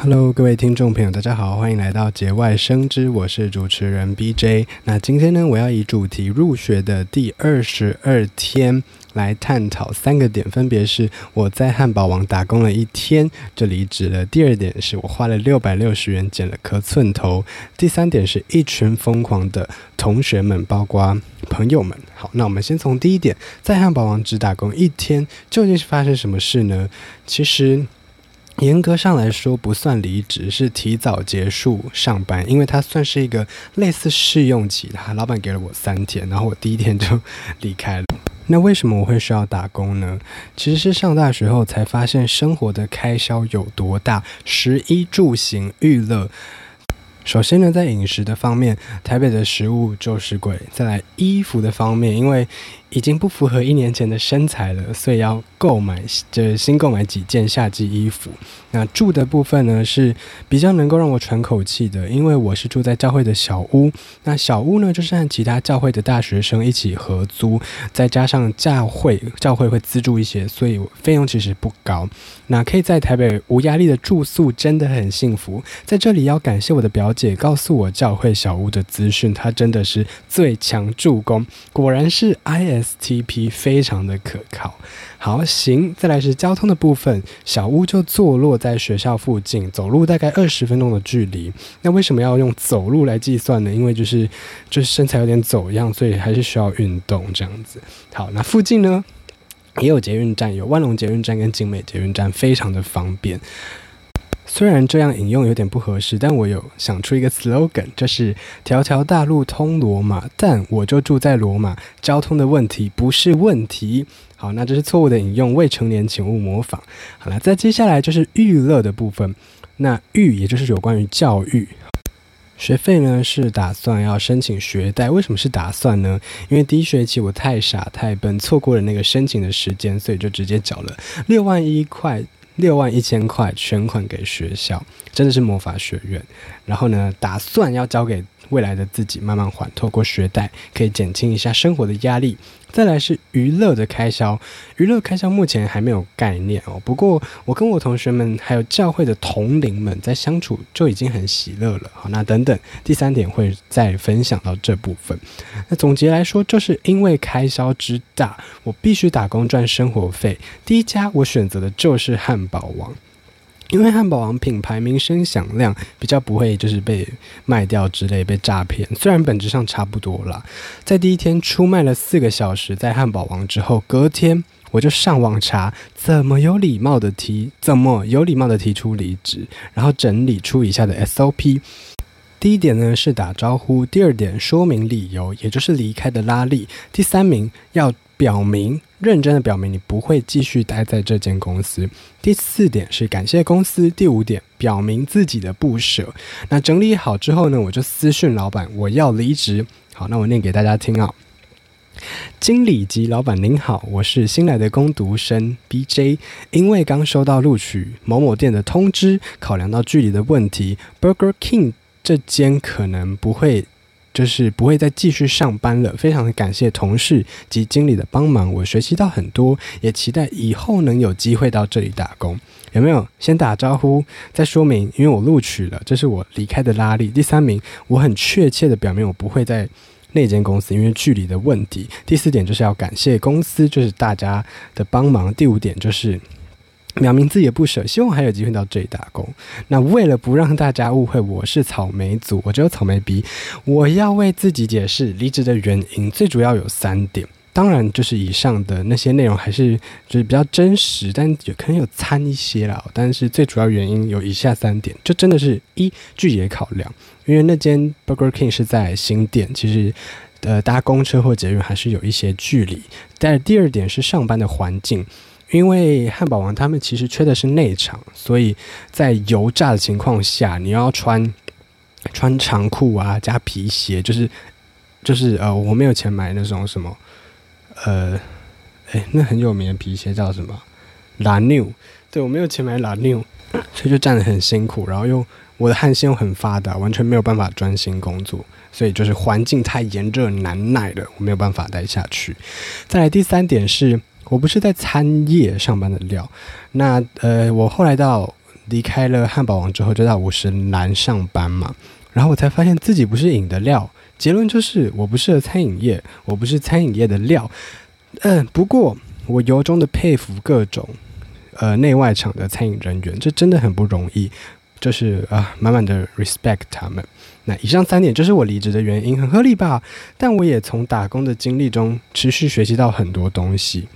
Hello，各位听众朋友，大家好，欢迎来到节外生枝，我是主持人 BJ。那今天呢，我要以主题入学的第二十二天来探讨三个点，分别是我在汉堡王打工了一天就离职了；第二点是我花了六百六十元剪了颗寸头；第三点是一群疯狂的同学们，包括朋友们。好，那我们先从第一点，在汉堡王只打工一天，究竟是发生什么事呢？其实。严格上来说，不算离职，是提早结束上班，因为它算是一个类似试用期。他老板给了我三天，然后我第一天就离开了。那为什么我会需要打工呢？其实是上大学后才发现生活的开销有多大，食衣住行娱乐。首先呢，在饮食的方面，台北的食物就是贵。再来衣服的方面，因为已经不符合一年前的身材了，所以要购买，就是新购买几件夏季衣服。那住的部分呢，是比较能够让我喘口气的，因为我是住在教会的小屋。那小屋呢，就是和其他教会的大学生一起合租，再加上教会教会会资助一些，所以费用其实不高。那可以在台北无压力的住宿，真的很幸福。在这里要感谢我的表姐告诉我教会小屋的资讯，她真的是最强助攻，果然是 I STP 非常的可靠。好，行，再来是交通的部分，小屋就坐落在学校附近，走路大概二十分钟的距离。那为什么要用走路来计算呢？因为就是就是身材有点走样，所以还是需要运动这样子。好，那附近呢？也有捷运站，有万隆捷运站跟景美捷运站，非常的方便。虽然这样引用有点不合适，但我有想出一个 slogan，就是“条条大路通罗马”，但我就住在罗马，交通的问题不是问题。好，那这是错误的引用，未成年请勿模仿。好了，再接下来就是娱乐的部分，那育也就是有关于教育。学费呢是打算要申请学贷，为什么是打算呢？因为第一学期我太傻太笨，错过了那个申请的时间，所以就直接缴了六万一块，六万一千块全款给学校，真的是魔法学院。然后呢，打算要交给。未来的自己慢慢还，透过学贷可以减轻一下生活的压力。再来是娱乐的开销，娱乐开销目前还没有概念哦。不过我跟我同学们还有教会的同龄们在相处就已经很喜乐了。好，那等等第三点会再分享到这部分。那总结来说，就是因为开销之大，我必须打工赚生活费。第一家我选择的就是汉堡王。因为汉堡王品牌名声响亮，比较不会就是被卖掉之类被诈骗。虽然本质上差不多啦，在第一天出卖了四个小时在汉堡王之后，隔天我就上网查怎么有礼貌的提，怎么有礼貌的提出离职，然后整理出以下的 SOP。第一点呢是打招呼，第二点说明理由，也就是离开的拉力，第三名要表明。认真的表明你不会继续待在这间公司。第四点是感谢公司。第五点表明自己的不舍。那整理好之后呢，我就私讯老板，我要离职。好，那我念给大家听啊。经理及老板您好，我是新来的工读生 BJ，因为刚收到录取某某店的通知，考量到距离的问题，Burger King 这间可能不会。就是不会再继续上班了。非常的感谢同事及经理的帮忙，我学习到很多，也期待以后能有机会到这里打工。有没有？先打招呼，再说明，因为我录取了，这是我离开的拉力。第三名，我很确切的表明我不会在那间公司，因为距离的问题。第四点就是要感谢公司，就是大家的帮忙。第五点就是。表明自己也不舍，希望还有机会到这里打工。那为了不让大家误会我是草莓族，我只有草莓鼻，我要为自己解释离职的原因，最主要有三点。当然，就是以上的那些内容还是就是比较真实，但也可能有掺一些啦。但是最主要原因有以下三点，就真的是一距离考量，因为那间 Burger King 是在新店，其实呃搭公车或捷运还是有一些距离。但是第二点是上班的环境。因为汉堡王他们其实缺的是内场，所以在油炸的情况下，你要穿穿长裤啊，加皮鞋，就是就是呃，我没有钱买那种什么呃，诶，那很有名的皮鞋叫什么？La New，对，我没有钱买 La New，所以就站得很辛苦，然后又我的汗腺又很发达，完全没有办法专心工作，所以就是环境太炎热难耐了，我没有办法待下去。再来第三点是。我不是在餐业上班的料，那呃，我后来到离开了汉堡王之后，就到五十岚上班嘛。然后我才发现自己不是饮的料，结论就是我不适合餐饮业，我不是餐饮业的料。嗯，不过我由衷的佩服各种呃内外场的餐饮人员，这真的很不容易，就是啊满满的 respect 他们。那以上三点就是我离职的原因，很合理吧？但我也从打工的经历中持续学习到很多东西。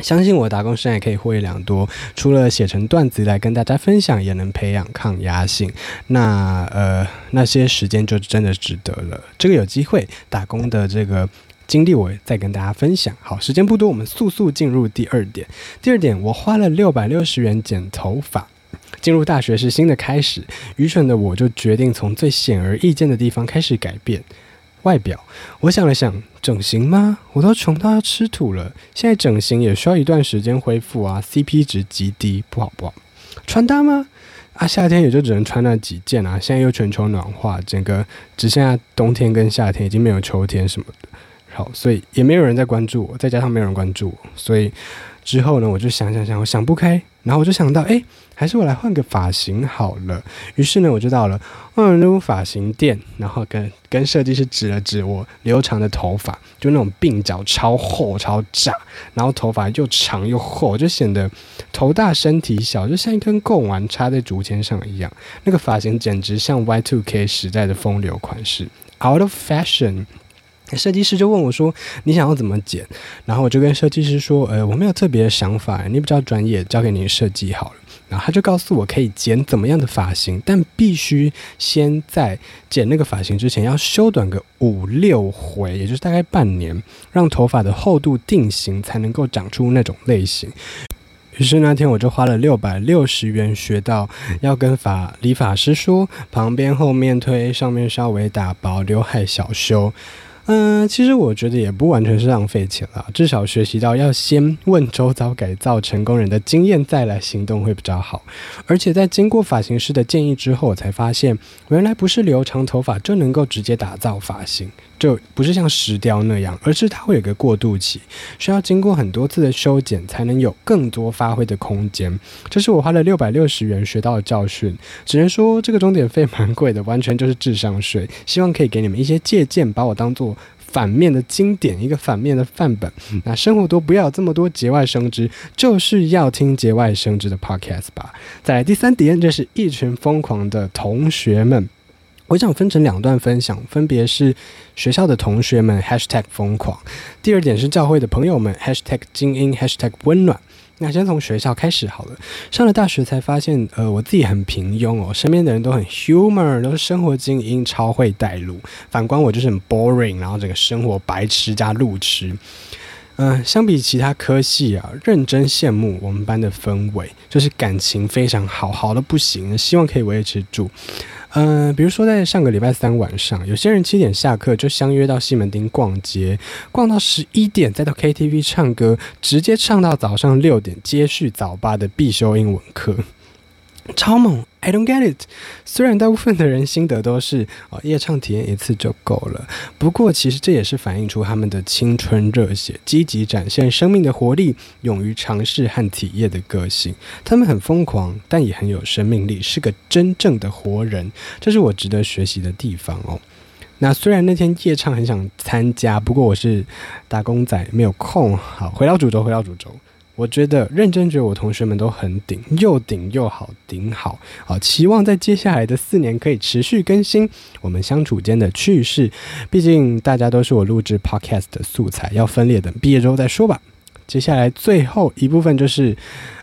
相信我，打工生涯可以获益良多。除了写成段子来跟大家分享，也能培养抗压性。那呃，那些时间就真的值得了。这个有机会打工的这个经历，我再跟大家分享。好，时间不多，我们速速进入第二点。第二点，我花了六百六十元剪头发。进入大学是新的开始，愚蠢的我就决定从最显而易见的地方开始改变外表。我想了想，整形吗？我都穷到要吃土了，现在整形也需要一段时间恢复啊，CP 值极低，不好不好。穿搭吗？啊，夏天也就只能穿那几件啊。现在又全球暖化，整个只剩下冬天跟夏天，已经没有秋天什么的。好，所以也没有人在关注我，再加上没有人关注我，所以。之后呢，我就想想想，我想不开，然后我就想到，哎，还是我来换个发型好了。于是呢，我就到了万如发型店，然后跟跟设计师指了指我留长的头发，就那种鬓角超厚超炸，然后头发又长又厚，就显得头大身体小，就像一根贡丸插在竹签上一样。那个发型简直像 Y2K 时代的风流款式，out of fashion。设计师就问我说：“你想要怎么剪？”然后我就跟设计师说：“呃，我没有特别的想法，你比较专业，交给你设计好了。”然后他就告诉我可以剪怎么样的发型，但必须先在剪那个发型之前要修短个五六回，也就是大概半年，让头发的厚度定型，才能够长出那种类型。于是那天我就花了六百六十元学到要跟发理发师说，旁边后面推，上面稍微打薄，刘海小修。嗯，其实我觉得也不完全是浪费钱了，至少学习到要先问周遭改造成功人的经验，再来行动会比较好。而且在经过发型师的建议之后，我才发现原来不是留长头发就能够直接打造发型。就不是像石雕那样，而是它会有个过渡期，需要经过很多次的修剪，才能有更多发挥的空间。这是我花了六百六十元学到的教训，只能说这个钟点费蛮贵的，完全就是智商税。希望可以给你们一些借鉴，把我当做反面的经典，一个反面的范本。那生活都不要这么多节外生枝，就是要听节外生枝的 podcast 吧。再来第三点，这是一群疯狂的同学们。我想分成两段分享，分别是学校的同学们 #hashtag 疯狂，第二点是教会的朋友们 #hashtag 精英 #hashtag 温暖。那先从学校开始好了。上了大学才发现，呃，我自己很平庸哦，身边的人都很 humor，都是生活精英，超会带路。反观我就是很 boring，然后整个生活白痴加路痴。嗯、相比其他科系啊，认真羡慕我们班的氛围，就是感情非常好，好的不行，希望可以维持住。嗯、比如说在上个礼拜三晚上，有些人七点下课就相约到西门町逛街，逛到十一点再到 KTV 唱歌，直接唱到早上六点，接续早八的必修英文课。超猛！I don't get it。虽然大部分的人心得都是哦，夜唱体验一次就够了，不过其实这也是反映出他们的青春热血、积极展现生命的活力、勇于尝试和体验的个性。他们很疯狂，但也很有生命力，是个真正的活人。这是我值得学习的地方哦。那虽然那天夜唱很想参加，不过我是打工仔，没有空。好，回到主轴，回到主轴。我觉得认真觉得我同学们都很顶，又顶又好，顶好啊！期望在接下来的四年可以持续更新我们相处间的趣事。毕竟大家都是我录制 podcast 的素材，要分裂等毕业之后再说吧。接下来最后一部分就是，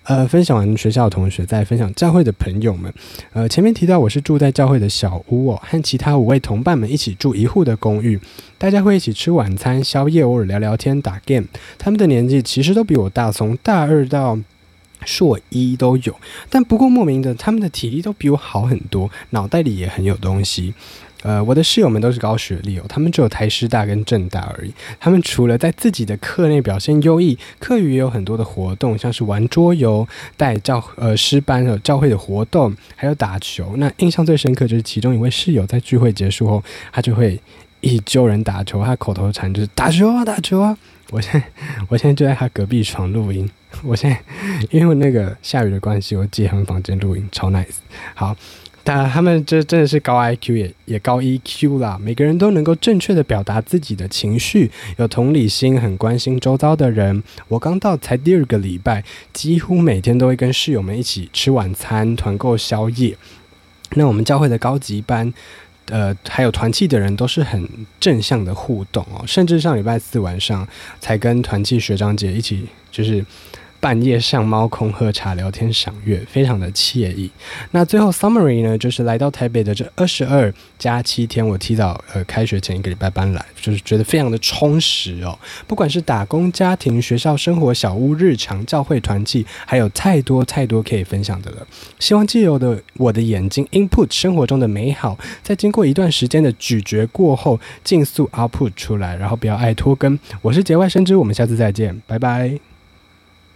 呃，分享完学校同学，再分享教会的朋友们。呃，前面提到我是住在教会的小屋哦，和其他五位同伴们一起住一户的公寓，大家会一起吃晚餐、宵夜，偶尔聊聊天、打 game。他们的年纪其实都比我大，从大二到硕一都有。但不过莫名的，他们的体力都比我好很多，脑袋里也很有东西。呃，我的室友们都是高学历哦，他们只有台师大跟政大而已。他们除了在自己的课内表现优异，课余也有很多的活动，像是玩桌游、带教呃师班的教会的活动，还有打球。那印象最深刻就是其中一位室友在聚会结束后，他就会一揪人打球，他口头禅就是打球啊打球啊。我现在我现在就在他隔壁床录音。我现在因为那个下雨的关系，我借他们房间录音，超 nice。好。但他们这真的是高 IQ 也也高 EQ 啦，每个人都能够正确的表达自己的情绪，有同理心，很关心周遭的人。我刚到才第二个礼拜，几乎每天都会跟室友们一起吃晚餐、团购宵夜。那我们教会的高级班，呃，还有团契的人都是很正向的互动哦，甚至上礼拜四晚上才跟团契学长姐一起就是。半夜上猫空喝茶聊天赏月，非常的惬意。那最后 summary 呢，就是来到台北的这二十二加七天，我提早呃开学前一个礼拜搬来，就是觉得非常的充实哦。不管是打工、家庭、学校生活、小屋、日常、教会团契，还有太多太多可以分享的了。希望借由的我的眼睛 input 生活中的美好，在经过一段时间的咀嚼过后，尽速 output 出来，然后不要爱拖更。我是节外生枝，我们下次再见，拜拜。